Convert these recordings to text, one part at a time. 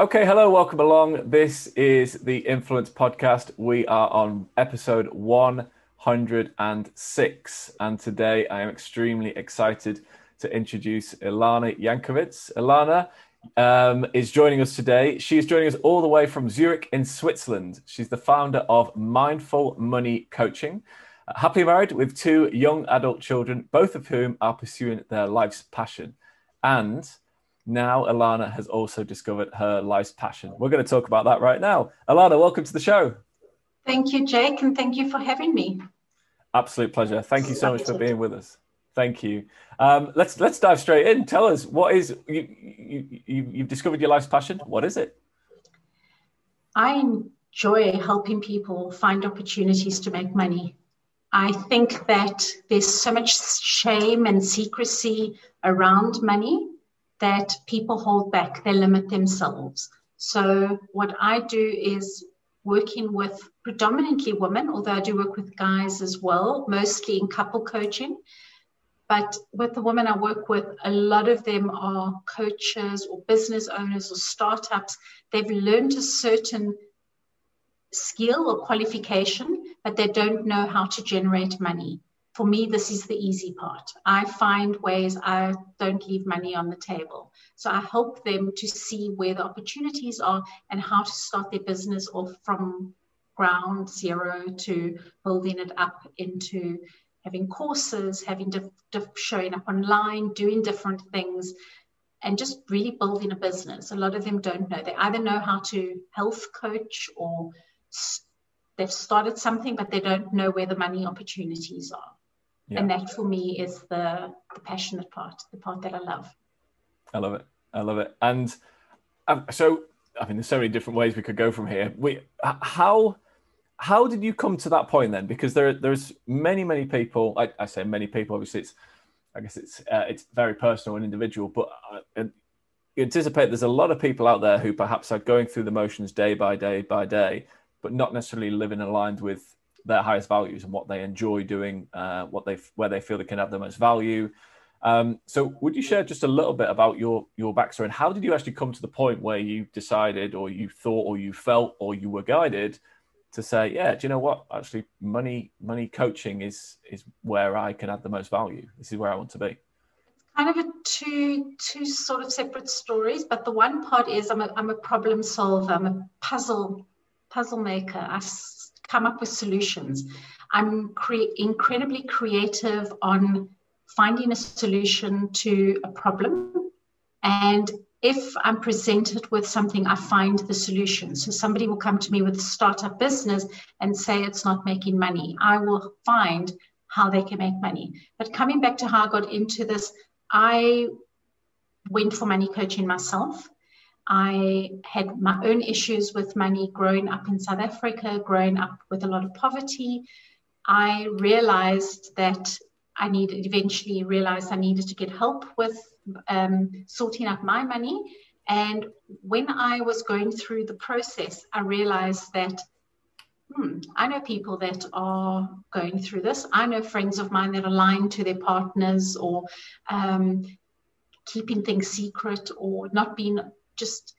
Okay, hello, welcome along. This is the Influence Podcast. We are on episode 106, and today I am extremely excited to introduce Ilana Yankovitz. Ilana um, is joining us today. She is joining us all the way from Zurich in Switzerland. She's the founder of Mindful Money Coaching. Uh, happily married with two young adult children, both of whom are pursuing their life's passion. And now Alana has also discovered her life's passion. We're going to talk about that right now. Alana, welcome to the show. Thank you, Jake, and thank you for having me. Absolute pleasure. Thank you so much for being with us. Thank you. Um, let's let's dive straight in. Tell us what is you, you, you you've discovered your life's passion. What is it? I enjoy helping people find opportunities to make money. I think that there's so much shame and secrecy around money that people hold back, they limit themselves. So, what I do is working with predominantly women, although I do work with guys as well, mostly in couple coaching. But with the women I work with, a lot of them are coaches or business owners or startups. They've learned a certain skill or qualification, but they don't know how to generate money for me, this is the easy part. I find ways I don't leave money on the table. So I help them to see where the opportunities are and how to start their business off from ground zero to building it up into having courses, having diff- diff- showing up online, doing different things, and just really building a business. A lot of them don't know. They either know how to health coach or they've started something, but they don't know where the money opportunities are yeah. and that for me is the the passionate part the part that i love. I love it. I love it. And um, so i mean there's so many different ways we could go from here. We how how did you come to that point then? Because there there's many many people I, I say many people obviously it's i guess it's uh, it's very personal and individual but uh, you anticipate there's a lot of people out there who perhaps are going through the motions day by day by day but not necessarily living aligned with their highest values and what they enjoy doing, uh, what they where they feel they can add the most value. Um, so, would you share just a little bit about your your backstory and how did you actually come to the point where you decided, or you thought, or you felt, or you were guided to say, yeah, do you know what? Actually, money money coaching is is where I can add the most value. This is where I want to be. Kind of a two two sort of separate stories, but the one part is I'm a I'm a problem solver. I'm a puzzle puzzle maker. I come up with solutions. I'm cre- incredibly creative on finding a solution to a problem. And if I'm presented with something, I find the solution. So somebody will come to me with a startup business and say it's not making money. I will find how they can make money. But coming back to how I got into this, I went for money coaching myself. I had my own issues with money growing up in South Africa, growing up with a lot of poverty. I realized that I needed, eventually realized I needed to get help with um, sorting out my money. And when I was going through the process, I realized that hmm, I know people that are going through this. I know friends of mine that are lying to their partners or um, keeping things secret or not being just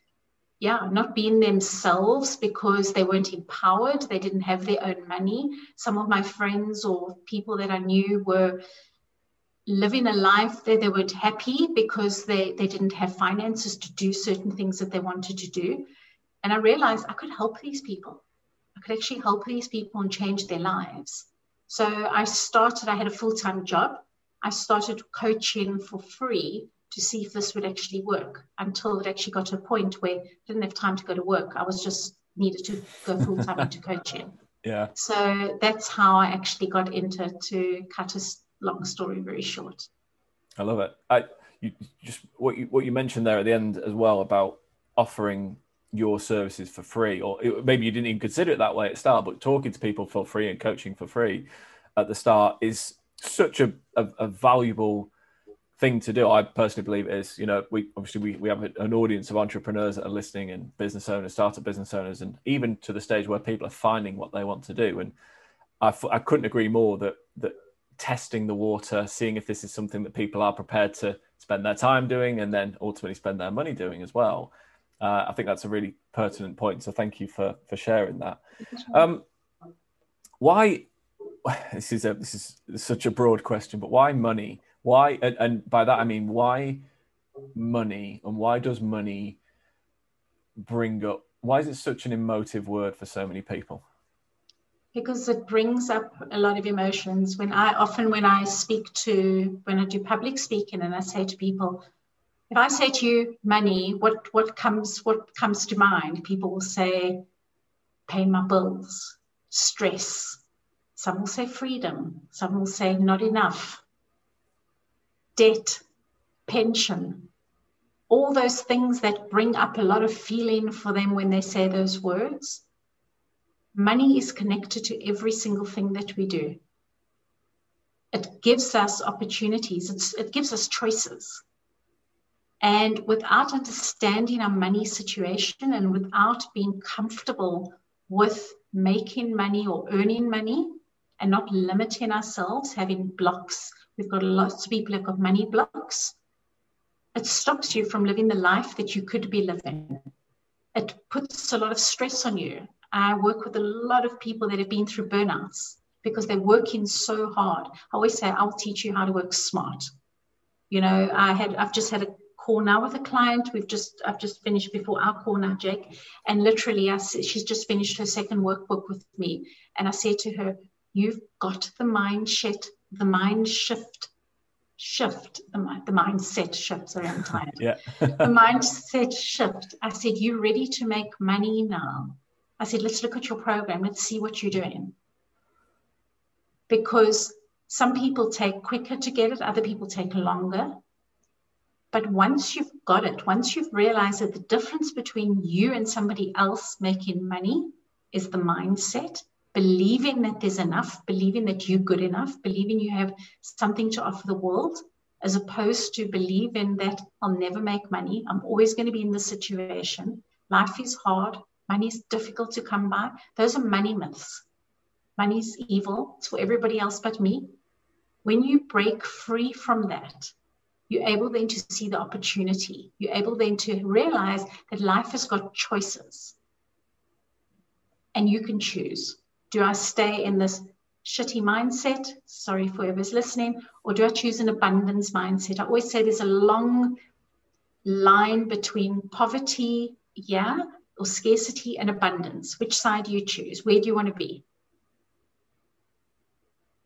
yeah, not being themselves because they weren't empowered, they didn't have their own money. Some of my friends or people that I knew were living a life that they weren't happy because they, they didn't have finances to do certain things that they wanted to do. And I realized I could help these people. I could actually help these people and change their lives. So I started, I had a full time job. I started coaching for free to see if this would actually work until it actually got to a point where I didn't have time to go to work. I was just needed to go full time into coaching. Yeah. So that's how I actually got into to cut a long story very short. I love it. I you just what you what you mentioned there at the end as well about offering your services for free, or it, maybe you didn't even consider it that way at start, but talking to people for free and coaching for free at the start is such a, a, a valuable thing to do. I personally believe is, you know, we obviously we, we have an audience of entrepreneurs that are listening and business owners, startup business owners, and even to the stage where people are finding what they want to do. And I, I couldn't agree more that that testing the water, seeing if this is something that people are prepared to spend their time doing, and then ultimately spend their money doing as well. Uh, I think that's a really pertinent point. So thank you for for sharing that. Um, why? This is a this is such a broad question, but why money? Why and, and by that i mean why money and why does money bring up why is it such an emotive word for so many people? Because it brings up a lot of emotions. When i often when i speak to when i do public speaking and i say to people if i say to you money what what comes what comes to mind? People will say paying my bills stress. Some will say freedom. Some will say not enough debt, pension, all those things that bring up a lot of feeling for them when they say those words. Money is connected to every single thing that we do. It gives us opportunities, it's, it gives us choices. And without understanding our money situation and without being comfortable with making money or earning money and not limiting ourselves, having blocks We've got lots of people who've got money blocks. It stops you from living the life that you could be living. It puts a lot of stress on you. I work with a lot of people that have been through burnouts because they're working so hard. I always say, I'll teach you how to work smart. You know, I had I've just had a call now with a client. We've just I've just finished before our call now, Jake. And literally I she's just finished her second workbook with me. And I said to her, You've got the mindset the mind shift shift the, mind, the mindset shift sorry i'm tired. Yeah. The mindset shift. I said you ready to make money now? I said let's look at your program. Let's see what you're doing. Because some people take quicker to get it other people take longer. But once you've got it once you've realized that the difference between you and somebody else making money is the mindset believing that there's enough, believing that you're good enough, believing you have something to offer the world, as opposed to believing that I'll never make money. I'm always going to be in this situation. Life is hard. Money is difficult to come by. Those are money myths. Money is evil. It's for everybody else but me. When you break free from that, you're able then to see the opportunity. You're able then to realize that life has got choices and you can choose. Do I stay in this shitty mindset? Sorry for whoever's listening. Or do I choose an abundance mindset? I always say there's a long line between poverty, yeah, or scarcity and abundance. Which side do you choose? Where do you want to be?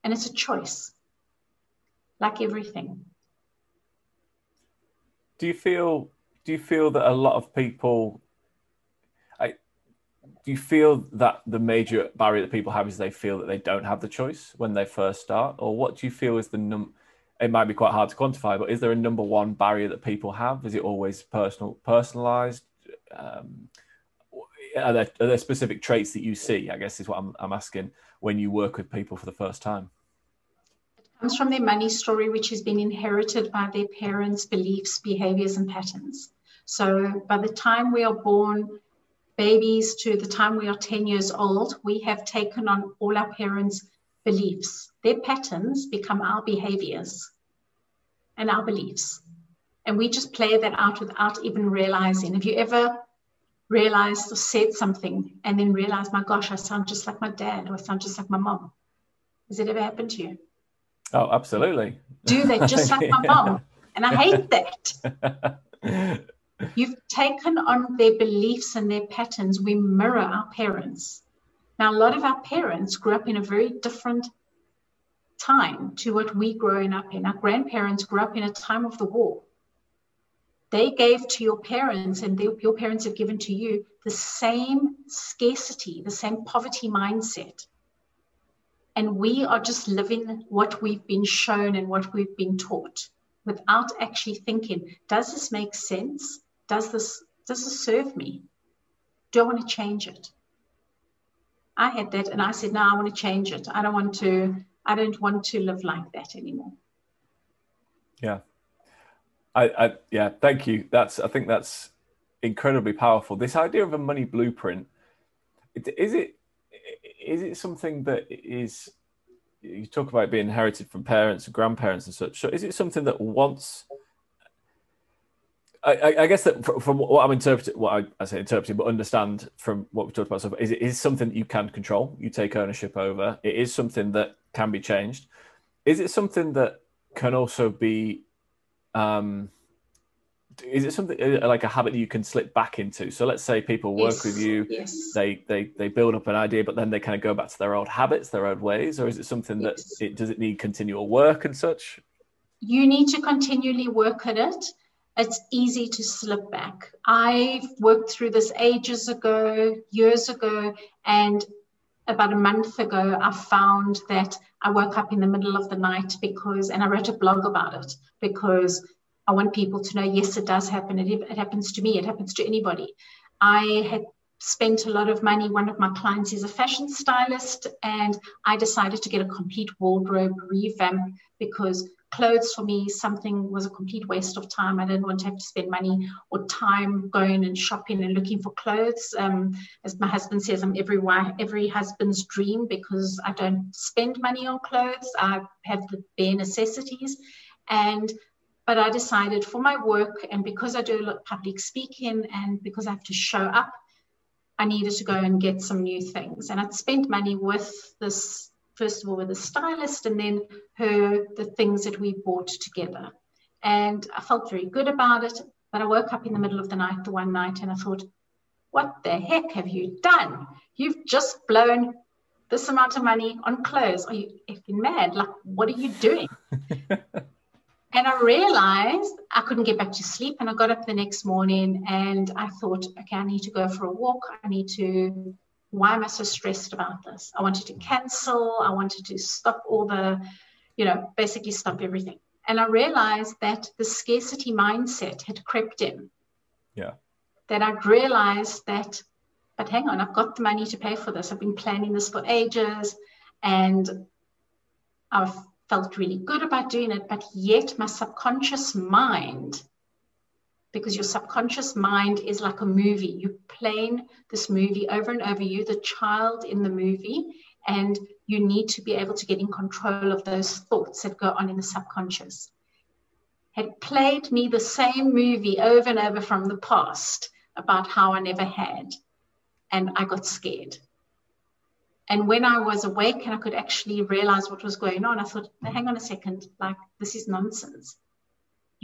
And it's a choice, like everything. Do you feel do you feel that a lot of people do you feel that the major barrier that people have is they feel that they don't have the choice when they first start? Or what do you feel is the num it might be quite hard to quantify but is there a number one barrier that people have? Is it always personal personalized? Um, are, there, are there specific traits that you see i guess is what I'm, I'm asking when you work with people for the first time? It comes from their money story which has been inherited by their parents beliefs behaviors and patterns. So by the time we are born babies to the time we are 10 years old, we have taken on all our parents' beliefs. Their patterns become our behaviors and our beliefs. And we just play that out without even realizing. Have you ever realized or said something and then realized, my gosh, I sound just like my dad or I sound just like my mom? Has it ever happened to you? Oh, absolutely. Do they just like my mom? And I hate that. You've taken on their beliefs and their patterns. We mirror our parents. Now, a lot of our parents grew up in a very different time to what we growing up in. Our grandparents grew up in a time of the war. They gave to your parents, and they, your parents have given to you the same scarcity, the same poverty mindset. And we are just living what we've been shown and what we've been taught without actually thinking, does this make sense? Does this does this serve me? Do I want to change it? I had that and I said, no, I want to change it. I don't want to, I don't want to live like that anymore. Yeah. I, I yeah, thank you. That's I think that's incredibly powerful. This idea of a money blueprint, is it is it something that is you talk about being inherited from parents and grandparents and such. So is it something that once I, I, guess that from what I'm interpreting, what I, I, say interpreting, but understand from what we talked about so far, is it is something that you can control, you take ownership over. It is something that can be changed. Is it something that can also be, um, is it something uh, like a habit that you can slip back into? So let's say people work yes. with you, yes. they they they build up an idea, but then they kind of go back to their old habits, their old ways, or is it something that yes. it does it need continual work and such? You need to continually work at it it's easy to slip back. I've worked through this ages ago, years ago, and about a month ago, I found that I woke up in the middle of the night because, and I wrote a blog about it because I want people to know yes, it does happen. It, it happens to me, it happens to anybody. I had spent a lot of money. One of my clients is a fashion stylist, and I decided to get a complete wardrobe revamp because clothes for me something was a complete waste of time. I didn't want to have to spend money or time going and shopping and looking for clothes. Um, as my husband says i'm every every husband's dream because i don't spend money on clothes. I have the bare necessities. And but i decided for my work and because i do a lot of public speaking and because i have to show up i needed to go and get some new things. And i'd spent money with this first of all with a stylist and then her the things that we bought together. And i felt very good about it but i woke up in the middle of the night the one night and i thought what the heck have you done? You've just blown this amount of money on clothes. Are you effing mad? Like what are you doing? And i realized i couldn't get back to sleep and i got up the next morning and i thought okay i need to go for a walk. I need to why am I so stressed about this? I wanted to cancel. I wanted to stop all the, you know, basically stop everything. And I realized that the scarcity mindset had crept in. Yeah. That I'd realized that, but hang on, I've got the money to pay for this. I've been planning this for ages and I've felt really good about doing it. But yet my subconscious mind because your subconscious mind is like a movie. You're playing this movie over and over. You, the child in the movie, and you need to be able to get in control of those thoughts that go on in the subconscious. Had played me the same movie over and over from the past about how I never had, and I got scared. And when I was awake and I could actually realize what was going on, I thought, hang on a second, like this is nonsense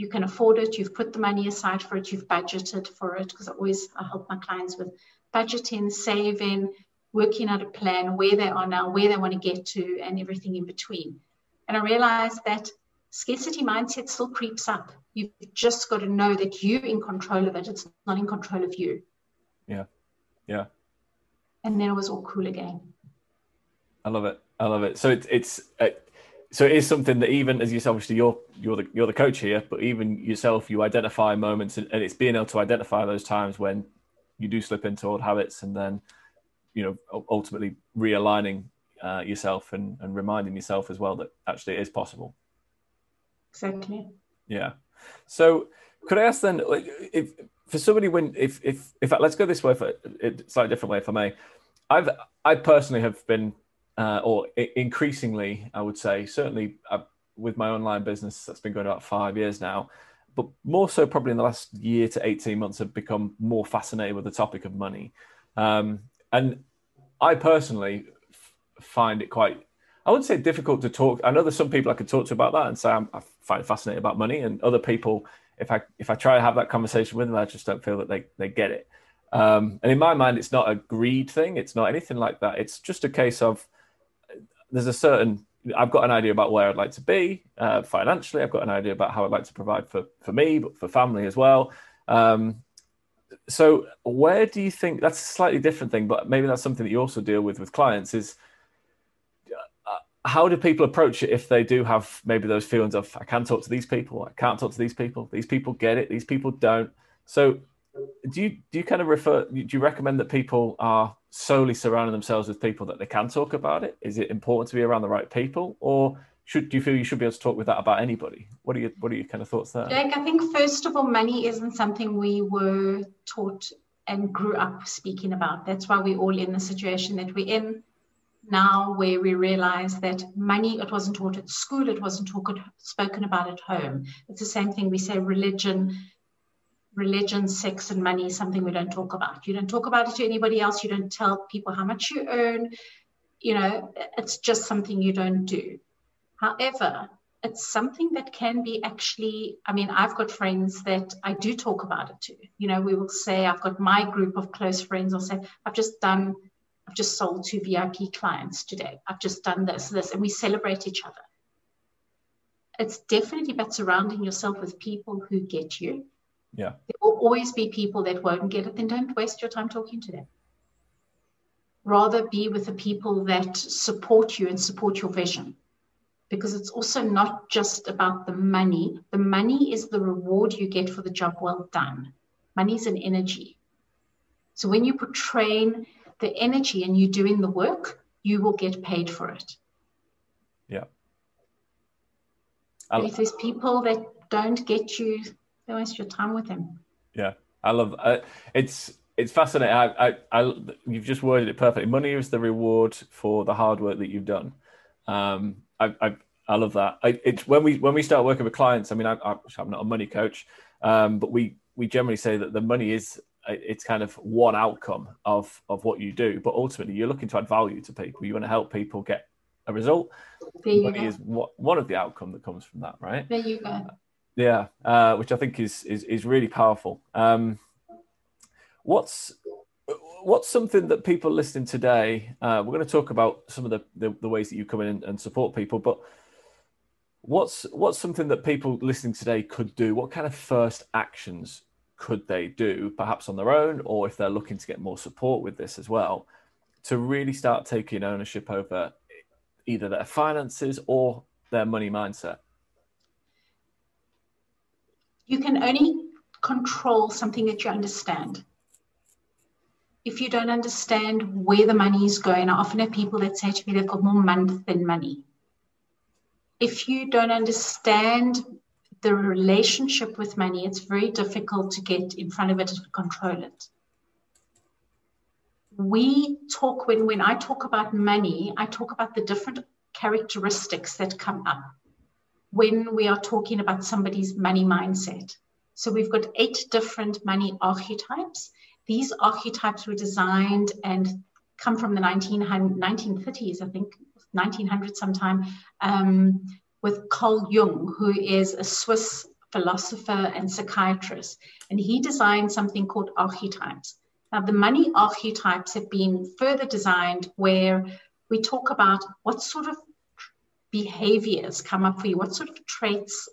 you can afford it, you've put the money aside for it, you've budgeted for it, because I always I help my clients with budgeting, saving, working out a plan, where they are now, where they want to get to, and everything in between. And I realized that scarcity mindset still creeps up. You've just got to know that you're in control of it. It's not in control of you. Yeah. Yeah. And then it was all cool again. I love it. I love it. So it's it's uh, so it is something that even as you obviously you're you're the you're the coach here, but even yourself, you identify moments, and, and, it's being able to identify those times when you do slip into old habits, and then you know ultimately realigning uh, yourself and, and reminding yourself as well that actually it is possible. Exactly. Yeah. So could I ask then, like, if for somebody when if if if let's go this way for a slightly different way, if I may, I've I personally have been uh, or increasingly, I would say, certainly uh, with my online business that's been going about five years now, but more so probably in the last year to 18 months, have become more fascinated with the topic of money. Um, and I personally f- find it quite, I wouldn't say difficult to talk. I know there's some people I could talk to about that and say I'm, i find it fascinating about money, and other people, if I if I try to have that conversation with them, I just don't feel that they they get it. Um, and in my mind, it's not a greed thing. It's not anything like that. It's just a case of there's a certain I've got an idea about where I'd like to be uh, financially. I've got an idea about how I'd like to provide for for me, but for family as well. Um, so, where do you think that's a slightly different thing, but maybe that's something that you also deal with with clients? Is uh, how do people approach it if they do have maybe those feelings of I can't talk to these people, I can't talk to these people, these people get it, these people don't. So, do you do you kind of refer? Do you recommend that people are solely surrounding themselves with people that they can talk about it? Is it important to be around the right people, or should do you feel you should be able to talk with that about anybody? What are your what are your kind of thoughts there? Jake, I think first of all, money isn't something we were taught and grew up speaking about. That's why we're all in the situation that we're in now, where we realize that money it wasn't taught at school, it wasn't taught, spoken about at home. It's the same thing we say religion religion, sex, and money is something we don't talk about. You don't talk about it to anybody else. You don't tell people how much you earn. You know, it's just something you don't do. However, it's something that can be actually, I mean, I've got friends that I do talk about it to. You know, we will say, I've got my group of close friends, I'll say, I've just done, I've just sold two VIP clients today. I've just done this, this, and we celebrate each other. It's definitely about surrounding yourself with people who get you yeah. There will always be people that won't get it, then don't waste your time talking to them. Rather be with the people that support you and support your vision. Because it's also not just about the money. The money is the reward you get for the job well done. Money is an energy. So when you portray the energy and you're doing the work, you will get paid for it. Yeah. if there's people that don't get you don't waste your time with him. Yeah, I love uh, it's it's fascinating. I, I, I, you've just worded it perfectly. Money is the reward for the hard work that you've done. Um, I, I, I love that. I, it's when we when we start working with clients. I mean, I, am not a money coach, um, but we we generally say that the money is it's kind of one outcome of of what you do. But ultimately, you're looking to add value to people. You want to help people get a result. money go. is what one of the outcome that comes from that, right? There you go. Yeah, uh, which I think is is, is really powerful. Um, what's what's something that people listening today? Uh, we're going to talk about some of the, the, the ways that you come in and support people, but what's what's something that people listening today could do? What kind of first actions could they do, perhaps on their own, or if they're looking to get more support with this as well, to really start taking ownership over either their finances or their money mindset? You can only control something that you understand. If you don't understand where the money is going, I often have people that say to me they've got more money than money. If you don't understand the relationship with money, it's very difficult to get in front of it and control it. We talk, when, when I talk about money, I talk about the different characteristics that come up when we are talking about somebody's money mindset. So we've got eight different money archetypes. These archetypes were designed and come from the 1930s, I think, 1900 sometime, um, with Carl Jung, who is a Swiss philosopher and psychiatrist. And he designed something called archetypes. Now, the money archetypes have been further designed where we talk about what sort of behaviors come up for you? What sort of traits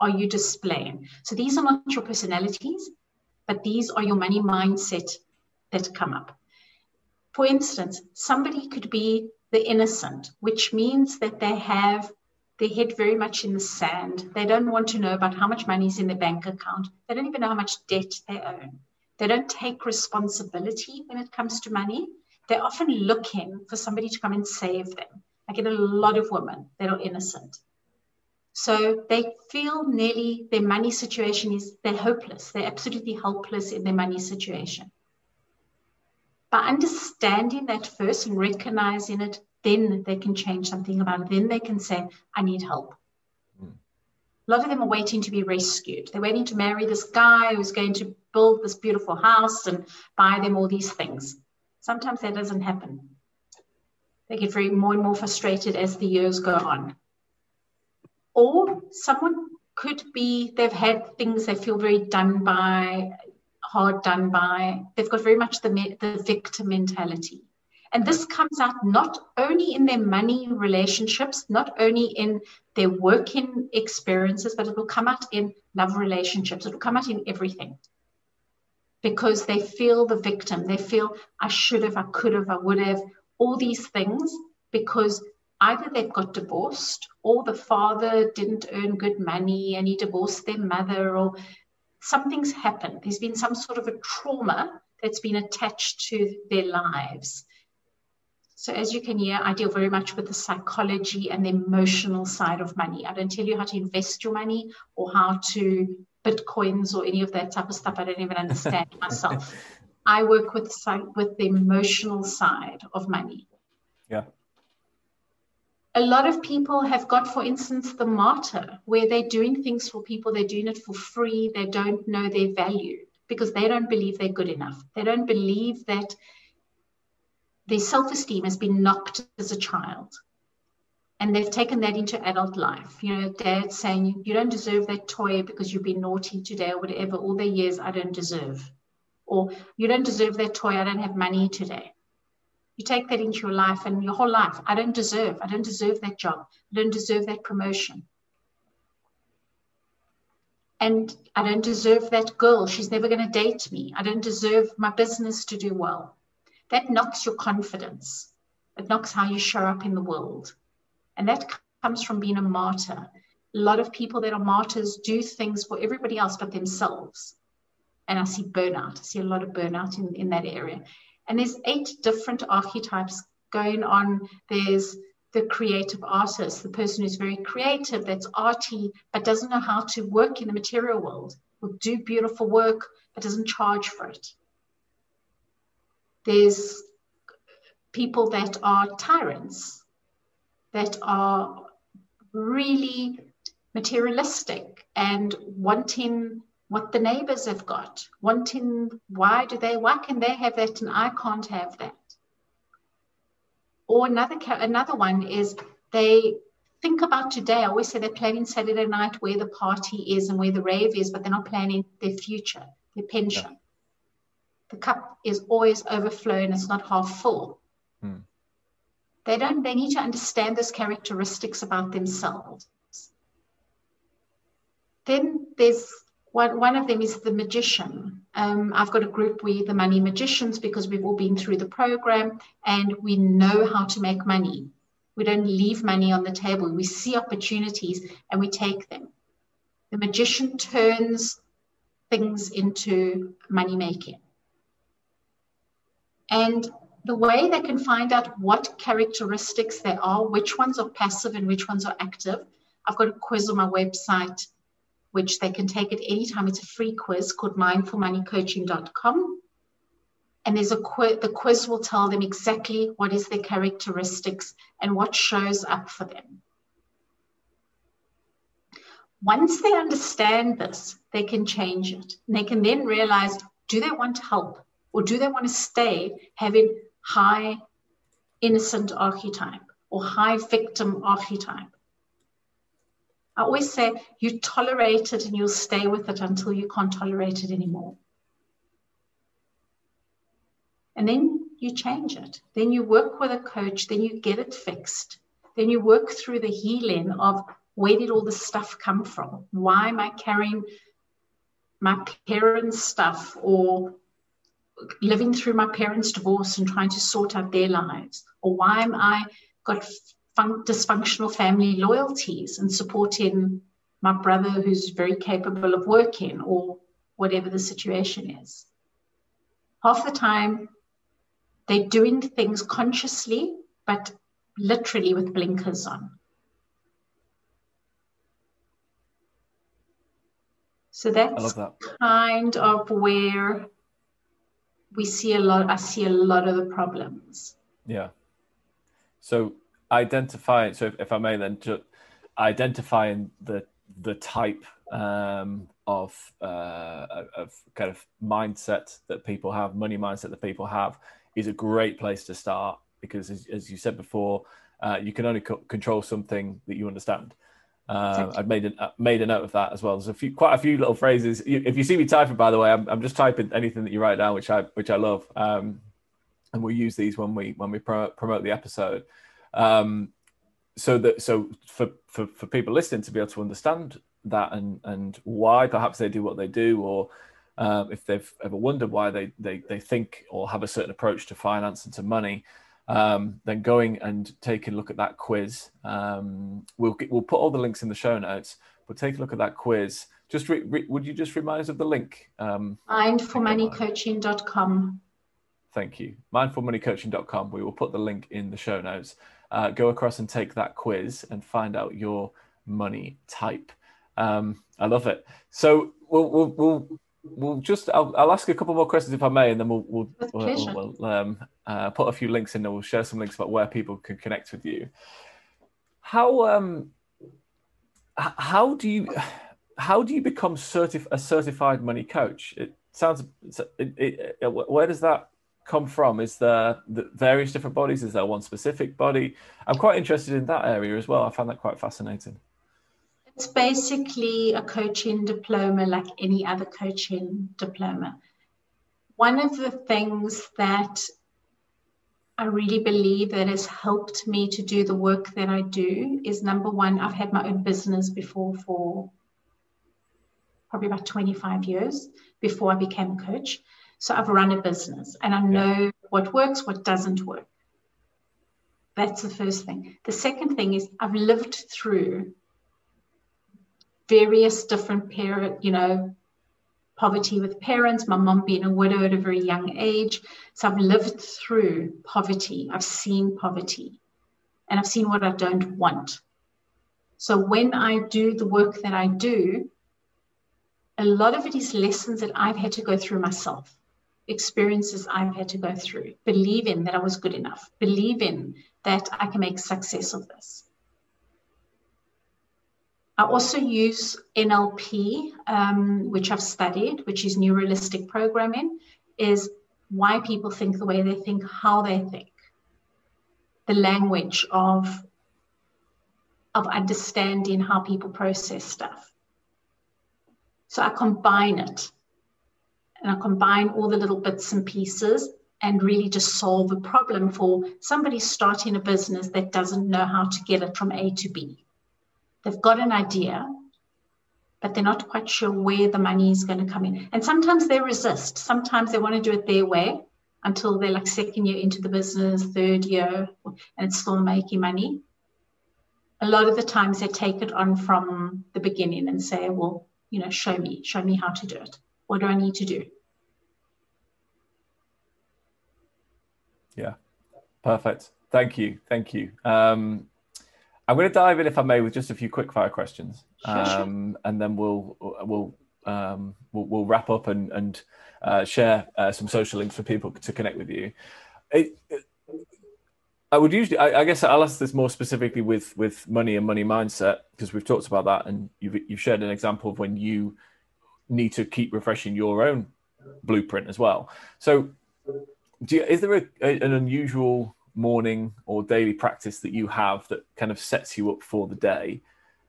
are you displaying? So these are not your personalities, but these are your money mindset that come up. For instance, somebody could be the innocent, which means that they have their head very much in the sand. They don't want to know about how much money is in their bank account. They don't even know how much debt they own. They don't take responsibility when it comes to money. They're often looking for somebody to come and save them. I get a lot of women that are innocent. So they feel nearly their money situation is they're hopeless. They're absolutely helpless in their money situation. By understanding that first and recognizing it, then they can change something about it. Then they can say, I need help. Mm. A lot of them are waiting to be rescued. They're waiting to marry this guy who's going to build this beautiful house and buy them all these things. Sometimes that doesn't happen. They get very more and more frustrated as the years go on. Or someone could be they've had things they feel very done by, hard done by. They've got very much the, the victim mentality. And this comes out not only in their money relationships, not only in their working experiences, but it will come out in love relationships. It will come out in everything because they feel the victim. They feel, I should have, I could have, I would have, all these things because either they've got divorced or the father didn't earn good money and he divorced their mother or something's happened. There's been some sort of a trauma that's been attached to their lives. So, as you can hear, I deal very much with the psychology and the emotional side of money. I don't tell you how to invest your money or how to bitcoins or any of that type of stuff. I don't even understand myself. I work with with the emotional side of money. Yeah. A lot of people have got, for instance, the martyr, where they're doing things for people, they're doing it for free, they don't know their value because they don't believe they're good enough. They don't believe that their self esteem has been knocked as a child. And they've taken that into adult life. You know, dad saying, You don't deserve that toy because you've been naughty today or whatever. All the years I don't deserve. Or you don't deserve that toy. I don't have money today. You take that into your life and your whole life. I don't deserve. I don't deserve that job. I don't deserve that promotion. And I don't deserve that girl. She's never going to date me. I don't deserve my business to do well that knocks your confidence. It knocks how you show up in the world. And that comes from being a martyr. A lot of people that are martyrs do things for everybody else but themselves. And I see burnout. I see a lot of burnout in, in that area. And there's eight different archetypes going on. There's the creative artist, the person who's very creative, that's arty, but doesn't know how to work in the material world, will do beautiful work, but doesn't charge for it. There's people that are tyrants, that are really materialistic and wanting what the neighbors have got, wanting why do they, why can they have that and I can't have that? Or another another one is they think about today. I always say they're planning Saturday night where the party is and where the rave is, but they're not planning their future, their pension. Yeah the cup is always overflowing, it's not half full. Hmm. They don't, they need to understand those characteristics about themselves. Then there's one, one of them is the magician. Um, I've got a group, we the money magicians, because we've all been through the program and we know how to make money. We don't leave money on the table. We see opportunities and we take them. The magician turns things into money making. And the way they can find out what characteristics there are, which ones are passive and which ones are active, I've got a quiz on my website, which they can take at any time. It's a free quiz called mindfulmoneycoaching.com. And there's a quiz, the quiz will tell them exactly what is their characteristics and what shows up for them. Once they understand this, they can change it. And they can then realize do they want help? Or do they want to stay having high innocent archetype or high victim archetype? I always say you tolerate it and you'll stay with it until you can't tolerate it anymore. And then you change it. Then you work with a coach, then you get it fixed. Then you work through the healing of where did all this stuff come from? Why am I carrying my parents' stuff or living through my parents' divorce and trying to sort out their lives? Or why am I got fun- dysfunctional family loyalties and supporting my brother who's very capable of working or whatever the situation is? Half the time, they're doing things consciously, but literally with blinkers on. So that's that. kind of where we see a lot i see a lot of the problems yeah so identifying so if, if i may then just identifying the the type um, of uh, of kind of mindset that people have, money mindset that people have, is a great place to start because, as, as you said before, uh, you can only co- control something that you understand. Uh, I've made a, made a note of that as well. There's a few, quite a few little phrases. If you see me typing, by the way, I'm, I'm just typing anything that you write down, which I which I love, um, and we'll use these when we when we promote, promote the episode. Um, so that so for, for for people listening to be able to understand that and and why perhaps they do what they do, or um, if they've ever wondered why they, they they think or have a certain approach to finance and to money, um, then going and taking a look at that quiz. Um, we'll we'll put all the links in the show notes. But take a look at that quiz. Just re, re, would you just remind us of the link? Um, Mindfulmoneycoaching.com. Thank you. Mindfulmoneycoaching.com. We will put the link in the show notes. Uh, go across and take that quiz and find out your money type. Um, I love it. So we'll, we'll, we'll we'll just I'll, I'll, ask a couple more questions if I may, and then we'll we'll, we'll, we'll um, uh, put a few links in, and we'll share some links about where people can connect with you. How um how do you how do you become certif- a certified money coach? It sounds it, it, it, where does that come from? Is there the various different bodies? Is there one specific body? I'm quite interested in that area as well. I found that quite fascinating. It's basically a coaching diploma like any other coaching diploma. One of the things that I really believe that has helped me to do the work that I do is number one, I've had my own business before for probably about 25 years before I became a coach. So I've run a business and I know what works, what doesn't work. That's the first thing. The second thing is I've lived through various different parent, you know, poverty with parents, my mom being a widow at a very young age. So I've lived through poverty. I've seen poverty and I've seen what I don't want. So when I do the work that I do, a lot of it is lessons that I've had to go through myself, experiences I've had to go through, believing that I was good enough, believing that I can make success of this. I also use NLP, um, which I've studied, which is neuralistic programming, is why people think the way they think, how they think, the language of, of understanding how people process stuff. So I combine it and I combine all the little bits and pieces and really just solve a problem for somebody starting a business that doesn't know how to get it from A to B. They've got an idea, but they're not quite sure where the money is going to come in. And sometimes they resist. Sometimes they want to do it their way until they're like second year into the business, third year, and it's still making money. A lot of the times they take it on from the beginning and say, well, you know, show me, show me how to do it. What do I need to do? Yeah, perfect. Thank you. Thank you. Um, I'm going to dive in, if I may, with just a few quick fire questions, sure, um, sure. and then we'll we'll um, we'll, we'll, wrap up and and uh, share uh, some social links for people to connect with you. It, it, I would usually, I, I, guess, I'll ask this more specifically with with money and money mindset because we've talked about that, and you've you've shared an example of when you need to keep refreshing your own blueprint as well. So, you, is there a, a, an unusual morning or daily practice that you have that kind of sets you up for the day?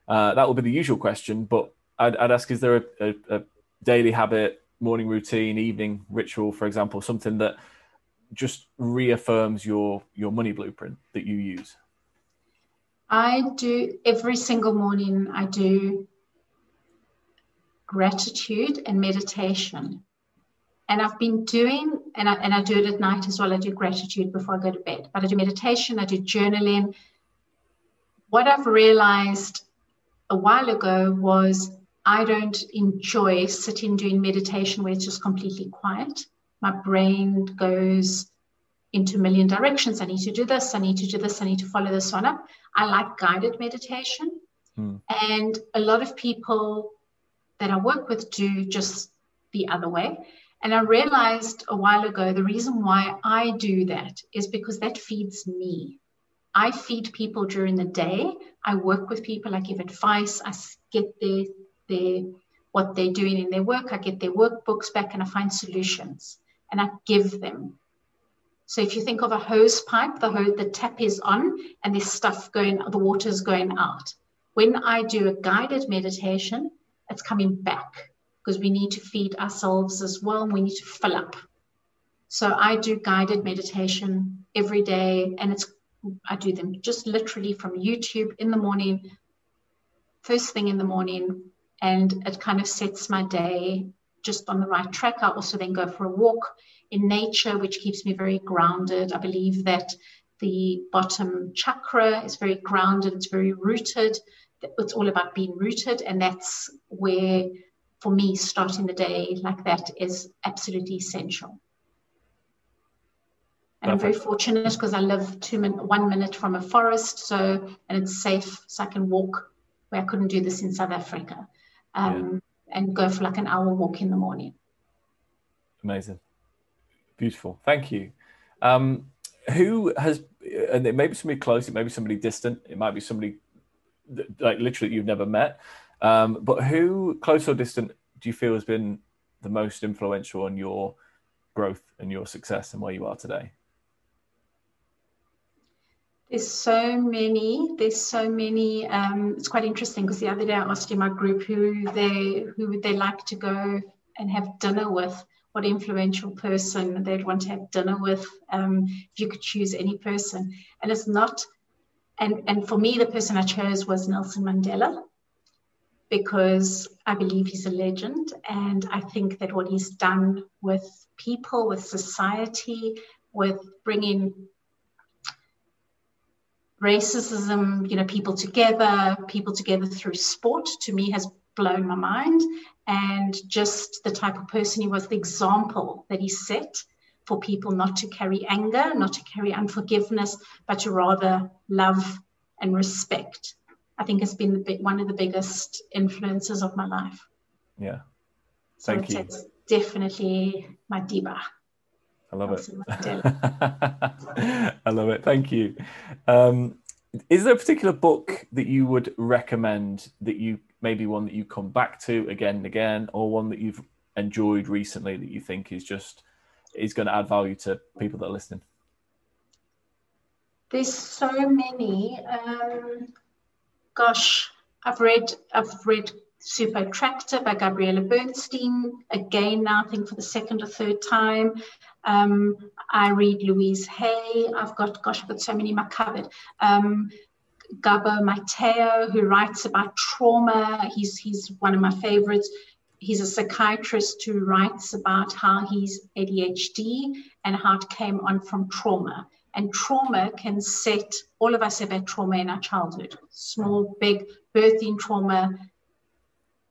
Uh, that will be the usual question, but I'd, I'd ask: Is there a, a, a, daily habit, morning routine, evening ritual, for example, something that just reaffirms your your money blueprint that you use? I do every single morning. I do gratitude and meditation and I've been doing, and I, and I do it at night as well. I do gratitude before I go to bed, but I do meditation, I do journaling. What I've realized a while ago was I don't enjoy sitting doing meditation where it's just completely quiet. My brain goes into a million directions. I need to do this, I need to do this, I need to follow this one up. I like guided meditation. Hmm. And a lot of people that I work with do just the other way. And I realized a while ago the reason why I do that is because that feeds me. I feed people during the day. I work with people. I give advice. I get their, their what they're doing in their work. I get their workbooks back and I find solutions and I give them. So if you think of a hose pipe, the hose, the tap is on and there's stuff going, the water's going out. When I do a guided meditation, it's coming back because we need to feed ourselves as well. We need to fill up. So I do guided meditation every day and it's I do them just literally from YouTube in the morning, first thing in the morning, and it kind of sets my day just on the right track. I also then go for a walk in nature, which keeps me very grounded. I believe that the bottom chakra is very grounded, it's very rooted. It's all about being rooted, and that's where, for me, starting the day like that is absolutely essential. And Perfect. I'm very fortunate because I live two min- one minute from a forest, so and it's safe, so I can walk where I couldn't do this in South Africa, um, yeah. and go for like an hour walk in the morning. Amazing, beautiful. Thank you. Um, who has, and it may be somebody close, it may be somebody distant, it might be somebody like literally you've never met, um, but who, close or distant, do you feel has been the most influential on your growth and your success and where you are today? There's so many. There's so many. Um, it's quite interesting because the other day I asked in my group who they who would they like to go and have dinner with. What influential person they'd want to have dinner with um, if you could choose any person. And it's not. And and for me, the person I chose was Nelson Mandela because I believe he's a legend, and I think that what he's done with people, with society, with bringing racism, you know, people together, people together through sport, to me has blown my mind. And just the type of person he was, the example that he set for people not to carry anger, not to carry unforgiveness, but to rather love and respect. I think has been the, one of the biggest influences of my life. Yeah. Thank so you. It's definitely my diva. I love it. I love it. Thank you. Um, is there a particular book that you would recommend that you maybe one that you come back to again and again, or one that you've enjoyed recently that you think is just is going to add value to people that are listening? There's so many. Um, gosh, I've read I've read Super Attractor by Gabrielle Bernstein again now, I think for the second or third time. Um, I read Louise Hay. I've got, gosh, I've got so many in my cupboard. Um, Gabor Maté, who writes about trauma. He's, he's one of my favorites. He's a psychiatrist who writes about how he's ADHD and how it came on from trauma. And trauma can set, all of us have had trauma in our childhood small, big, birthing trauma,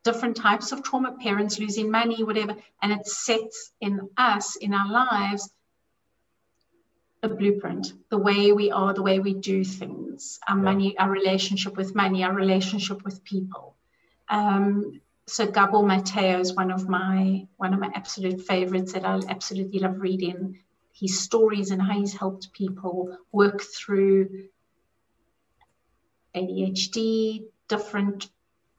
different types of trauma, parents losing money, whatever, and it sets in us, in our lives, a blueprint, the way we are, the way we do things, our yeah. money, our relationship with money, our relationship with people. Um, so Gabor Maté is one of my one of my absolute favorites that I absolutely love reading. His stories and how he's helped people work through ADHD, different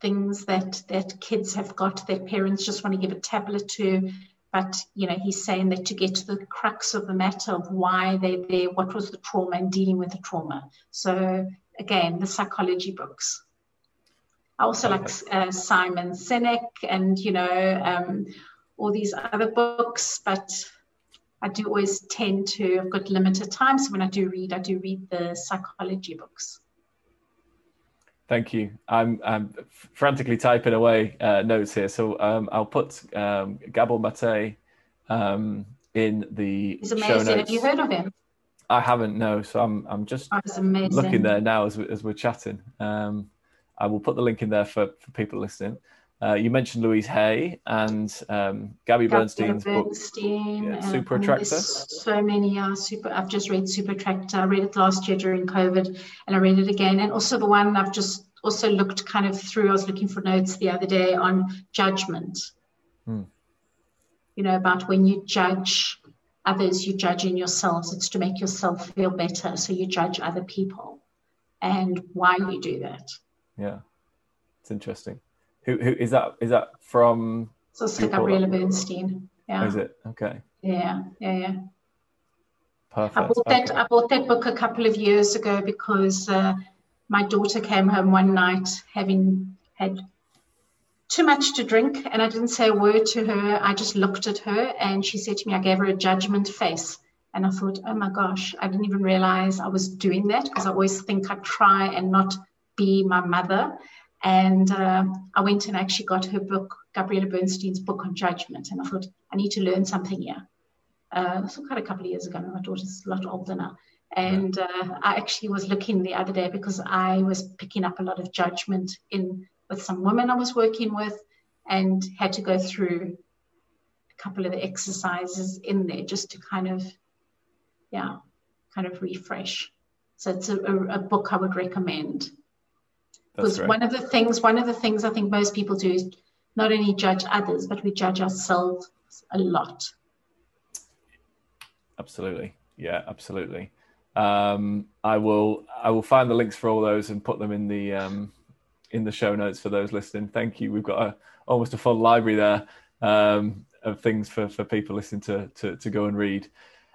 things that that kids have got that parents just want to give a tablet to. But you know he's saying that to get to the crux of the matter of why they're there what was the trauma and dealing with the trauma. So again the psychology books also like uh, simon sinek and you know um, all these other books but i do always tend to i've got limited time so when i do read i do read the psychology books Thank you. I'm, I'm frantically typing away uh, notes here, so um, I'll put um, Gabor Maté um, in the He's amazing. Have you heard of him? I haven't, no. So I'm I'm just oh, looking there now as, we, as we're chatting. Um, I will put the link in there for, for people listening. Uh, you mentioned Louise Hay and um, Gabby Bernstein's Bernstein, book, yeah, Super Attractor. So many uh, super. I've just read Super Attractor. I read it last year during COVID, and I read it again. And also the one I've just also looked kind of through. I was looking for notes the other day on judgment. Hmm. You know about when you judge others, you judge in yourselves. It's to make yourself feel better. So you judge other people and why you do that. Yeah. It's interesting. Who, who is that? Is that from? So it's Gabriela Bernstein. Yeah. Oh, is it? Okay. Yeah. Yeah. Yeah. Perfect. I bought that. Okay. I bought that book a couple of years ago because uh, my daughter came home one night having had too much to drink, and I didn't say a word to her. I just looked at her, and she said to me, I gave her a judgment face. And I thought, oh my gosh, I didn't even realize I was doing that because I always think I try and not be my mother. And uh, I went and actually got her book, Gabriela Bernstein's book on judgment. And I thought, I need to learn something here. Uh, so quite a couple of years ago. My daughter's a lot older now. And uh, I actually was looking the other day because I was picking up a lot of judgment in with some women I was working with and had to go through a couple of the exercises in there just to kind of, yeah, kind of refresh. So it's a, a, a book I would recommend. Because one of the things, one of the things I think most people do is not only judge others, but we judge ourselves a lot. Absolutely. Yeah, absolutely. Um, I will I will find the links for all those and put them in the um, in the show notes for those listening. Thank you. We've got a, almost a full library there um, of things for, for people listening to, to, to go and read.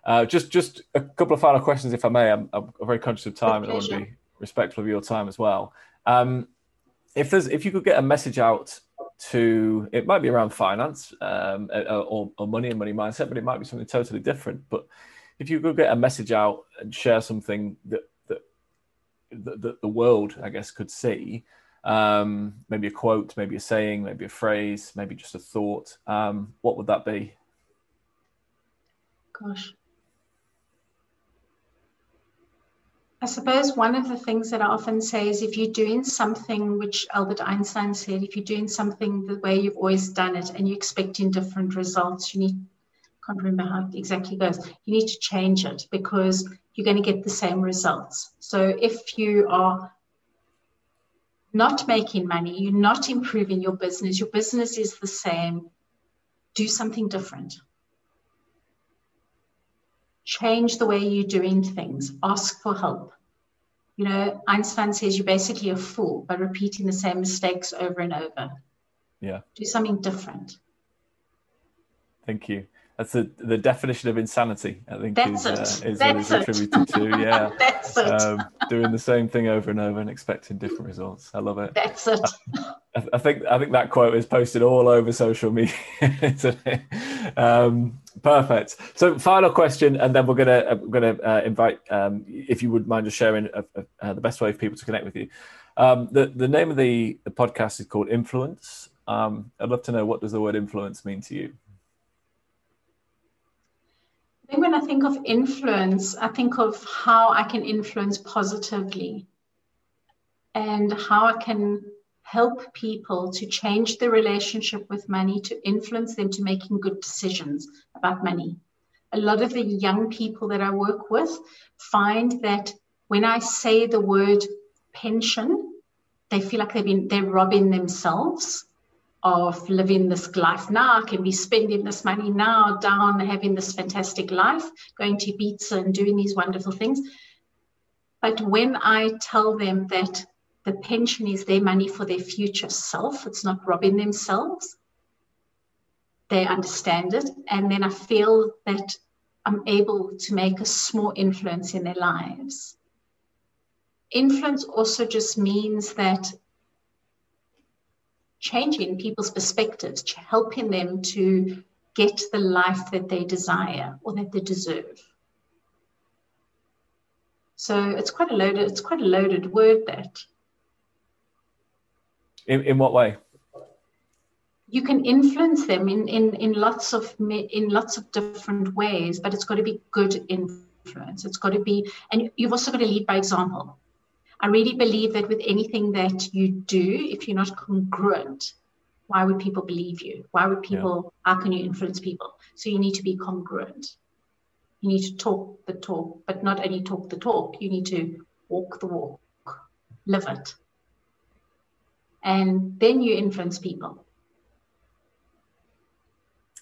Uh, just just a couple of final questions, if I may. I'm, I'm very conscious of time and I want to be respectful of your time as well. Um, if there's if you could get a message out to it might be around finance um, or, or money and money mindset, but it might be something totally different. But if you could get a message out and share something that that, that the world, I guess, could see, um, maybe a quote, maybe a saying, maybe a phrase, maybe just a thought, um, what would that be? Gosh. I suppose one of the things that I often say is if you're doing something, which Albert Einstein said, if you're doing something the way you've always done it and you're expecting different results, you need, I can't remember how it exactly goes, you need to change it because you're going to get the same results. So if you are not making money, you're not improving your business, your business is the same, do something different. Change the way you're doing things, ask for help. You know, Einstein says you're basically a fool by repeating the same mistakes over and over. Yeah. Do something different. Thank you. That's the, the definition of insanity, I think, That's is, uh, is what attributed to. Yeah. That's it. Um, doing the same thing over and over and expecting different results. I love it. That's it. I, I think I think that quote is posted all over social media today. Um, perfect. So, final question, and then we're gonna uh, we're gonna uh, invite, um, if you would mind, just sharing uh, uh, the best way for people to connect with you. Um, the the name of the, the podcast is called Influence. Um, I'd love to know what does the word influence mean to you. I think when I think of influence, I think of how I can influence positively and how I can help people to change their relationship with money, to influence them to making good decisions about money. A lot of the young people that I work with find that when I say the word pension, they feel like they've been they're robbing themselves of living this life now? Can be spending this money now down, having this fantastic life, going to Ibiza and doing these wonderful things? But when I tell them that the pension is their money for their future self, it's not robbing themselves, they understand it. And then I feel that I'm able to make a small influence in their lives. Influence also just means that changing people's perspectives, helping them to get the life that they desire or that they deserve. So it's quite a loaded, it's quite a loaded word that. In, in what way? You can influence them in, in, in lots of in lots of different ways, but it's got to be good influence. It's got to be, and you've also got to lead by example. I really believe that with anything that you do, if you're not congruent, why would people believe you? Why would people, yeah. how can you influence people? So you need to be congruent. You need to talk the talk, but not only talk the talk, you need to walk the walk, live it. And then you influence people.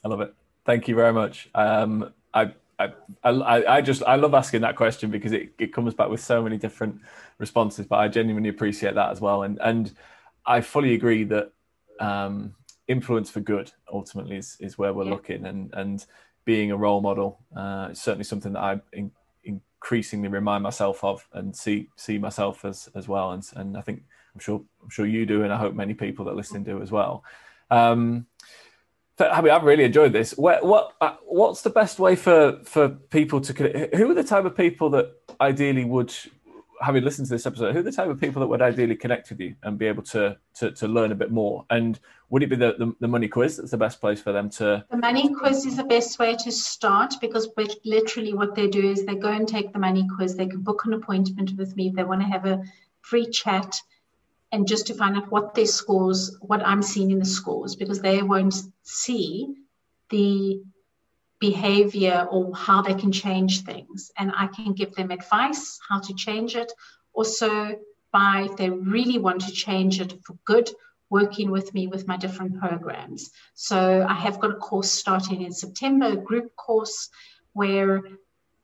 I love it. Thank you very much. Um, I I, I, I just I love asking that question because it, it comes back with so many different responses. But I genuinely appreciate that as well, and and I fully agree that um, influence for good ultimately is, is where we're yeah. looking, and and being a role model uh, is certainly something that I in, increasingly remind myself of and see see myself as as well. And and I think I'm sure I'm sure you do, and I hope many people that listen do as well. Um, I mean, I've really enjoyed this. What, what uh, what's the best way for for people to? Connect who are the type of people that ideally would, having listened to this episode, who are the type of people that would ideally connect with you and be able to to, to learn a bit more? And would it be the, the, the money quiz that's the best place for them to? The money quiz is the best way to start because literally what they do is they go and take the money quiz. They can book an appointment with me if they want to have a free chat and just to find out what their scores, what I'm seeing in the scores, because they won't see the behavior or how they can change things. And I can give them advice how to change it. Also, by if they really want to change it for good, working with me with my different programs. So I have got a course starting in September, a group course where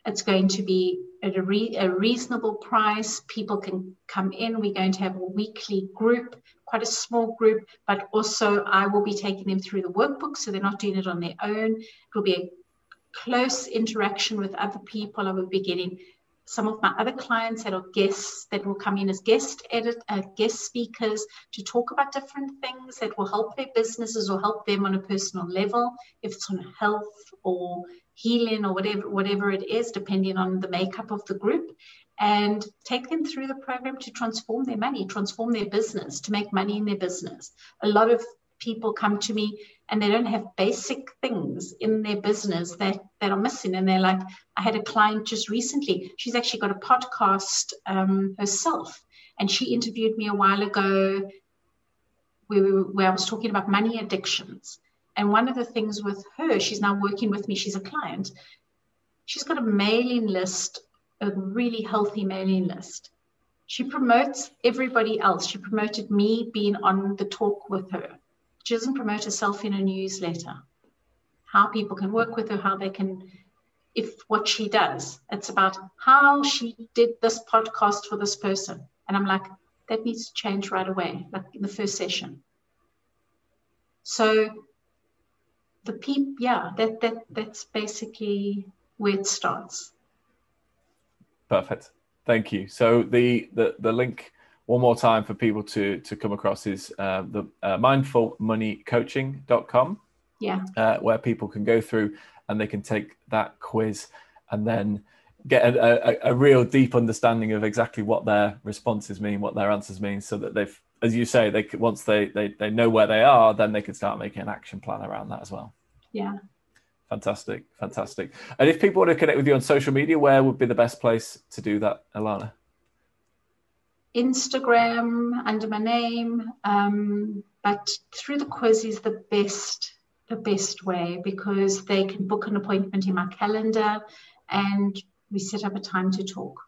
it's going to be at a, re- a, reasonable price. People can come in. We're going to have a weekly group, quite a small group, but also I will be taking them through the workbook so they're not doing it on their own. It will be a close interaction with other people. I will be getting some of my other clients that are guests that will come in as guest edit uh, guest speakers to talk about different things that will help their businesses or help them on a personal level if it's on health or healing or whatever whatever it is depending on the makeup of the group and take them through the program to transform their money transform their business to make money in their business. A lot of people come to me and they don't have basic things in their business that that are missing and they're like i had a client just recently. She's actually got a podcast um, herself and she interviewed me a while ago where, where i was talking about money addictions and one of the things with her, she's now working with me, she's a client. She's got a mailing list, a really healthy mailing list. She promotes everybody else. She promoted me being on the talk with her. She doesn't promote herself in a newsletter. How people can work with her, how they can, if what she does. It's about how she did this podcast for this person. And I'm like, that needs to change right away, like in the first session. So the peep, yeah, that that that's basically where it starts. Perfect. Thank you. So the the the link one more time for people to to come across is uh, the uh, mindfulmoneycoaching.com. Yeah. Uh, where people can go through and they can take that quiz and then get a, a, a, real deep understanding of exactly what their responses mean, what their answers mean, so that they've as you say, they once they, they they know where they are, then they can start making an action plan around that as well. Yeah. Fantastic, fantastic. And if people want to connect with you on social media, where would be the best place to do that, Alana? Instagram under my name, um, but through the quiz is the best the best way because they can book an appointment in my calendar and we set up a time to talk.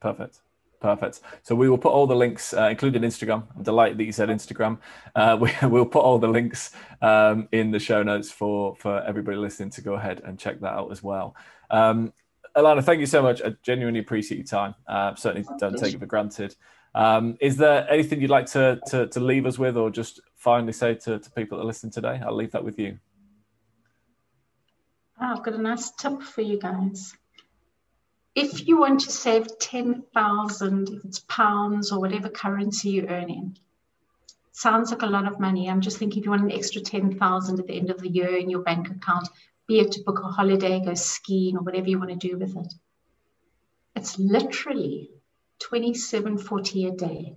Perfect. Perfect. So we will put all the links, uh, including Instagram. I'm delighted that you said Instagram. Uh, we, will put all the links um, in the show notes for for everybody listening to go ahead and check that out as well. Um, Alana, thank you so much. I genuinely appreciate your time. Uh, certainly don't take it for granted. Um, is there anything you'd like to, to, to leave us with, or just finally say to, to people that listen today? I'll leave that with you. Oh, I've got a nice tip for you guys if you want to save 10,000, if it's pounds or whatever currency you're earning, sounds like a lot of money. I'm just thinking if you want an extra 10,000 at the end of the year in your bank account, be it to book a holiday, go skiing, or whatever you want to do with it. It's literally 2740 a day.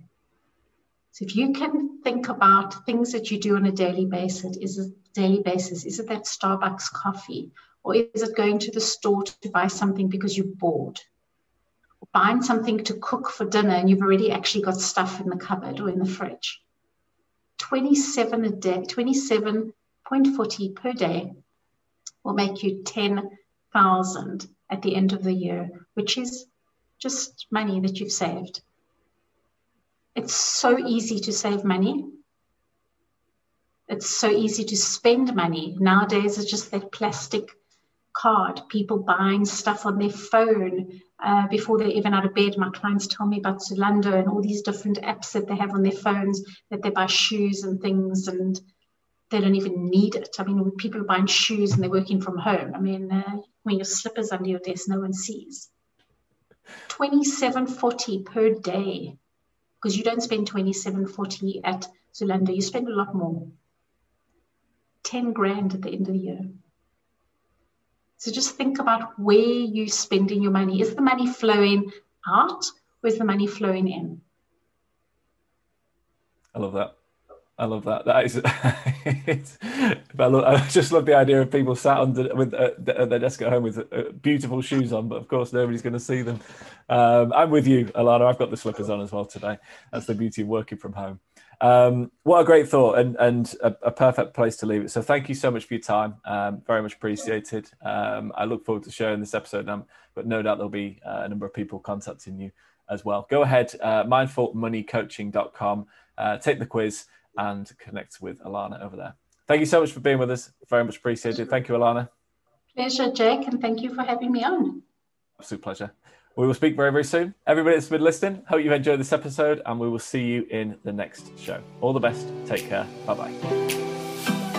So if you can think about things that you do on a daily basis, is it daily basis, is it that Starbucks coffee? Or is it going to the store to buy something because you're bored? buying something to cook for dinner and you've already actually got stuff in the cupboard or in the fridge. 27 a day, 27.40 per day will make you 10,000 at the end of the year, which is just money that you've saved. It's so easy to save money. It's so easy to spend money. Nowadays, it's just that plastic card, people buying stuff on their phone uh, before they're even out of bed. My clients tell me about Zalando and all these different apps that they have on their phones that they buy shoes and things and they don't even need it. I mean, people are buying shoes and they're working from home, I mean, uh, when your slippers under your desk, no one sees. 27.40 per day because you don't spend 27.40 at Zalando, you spend a lot more. 10 grand at the end of the year. So just think about where you're spending your money. Is the money flowing out or is the money flowing in? I love that. I love that. That is, I, love, I, just love the idea of people sat under with uh, at their desk at home with uh, beautiful shoes on, but of course nobody's going to see them. Um, I'm with you, Alana. I've got the slippers on as well today. That's the beauty of working from home. Um, what a great thought and, and a, a, perfect place to leave it. So thank you so much for your time. Um, very much appreciated. Um, I look forward to sharing this episode, but no doubt there'll be uh, a number of people contacting you as well. Go ahead, uh, mindfulmoneycoaching.com, uh, take the quiz and connect with Alana over there. Thank you so much for being with us. Very much appreciated. Thank you, Alana. Pleasure, Jake, and thank you for having me on. Absolute pleasure. We will speak very, very soon. Everybody that's been listening, hope you've enjoyed this episode, and we will see you in the next show. All the best. Take care. Bye bye.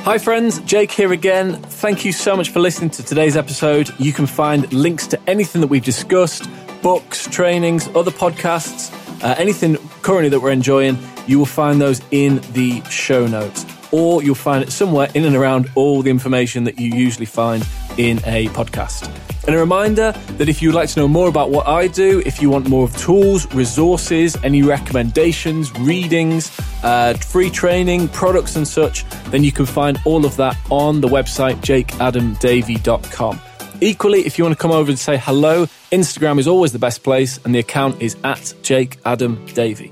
Hi, friends. Jake here again. Thank you so much for listening to today's episode. You can find links to anything that we've discussed books, trainings, other podcasts, uh, anything currently that we're enjoying. You will find those in the show notes, or you'll find it somewhere in and around all the information that you usually find in a podcast. And a reminder that if you'd like to know more about what I do, if you want more of tools, resources, any recommendations, readings, uh, free training, products, and such, then you can find all of that on the website jakeadamdavy.com. Equally, if you want to come over and say hello, Instagram is always the best place, and the account is at Jake Adam Davey.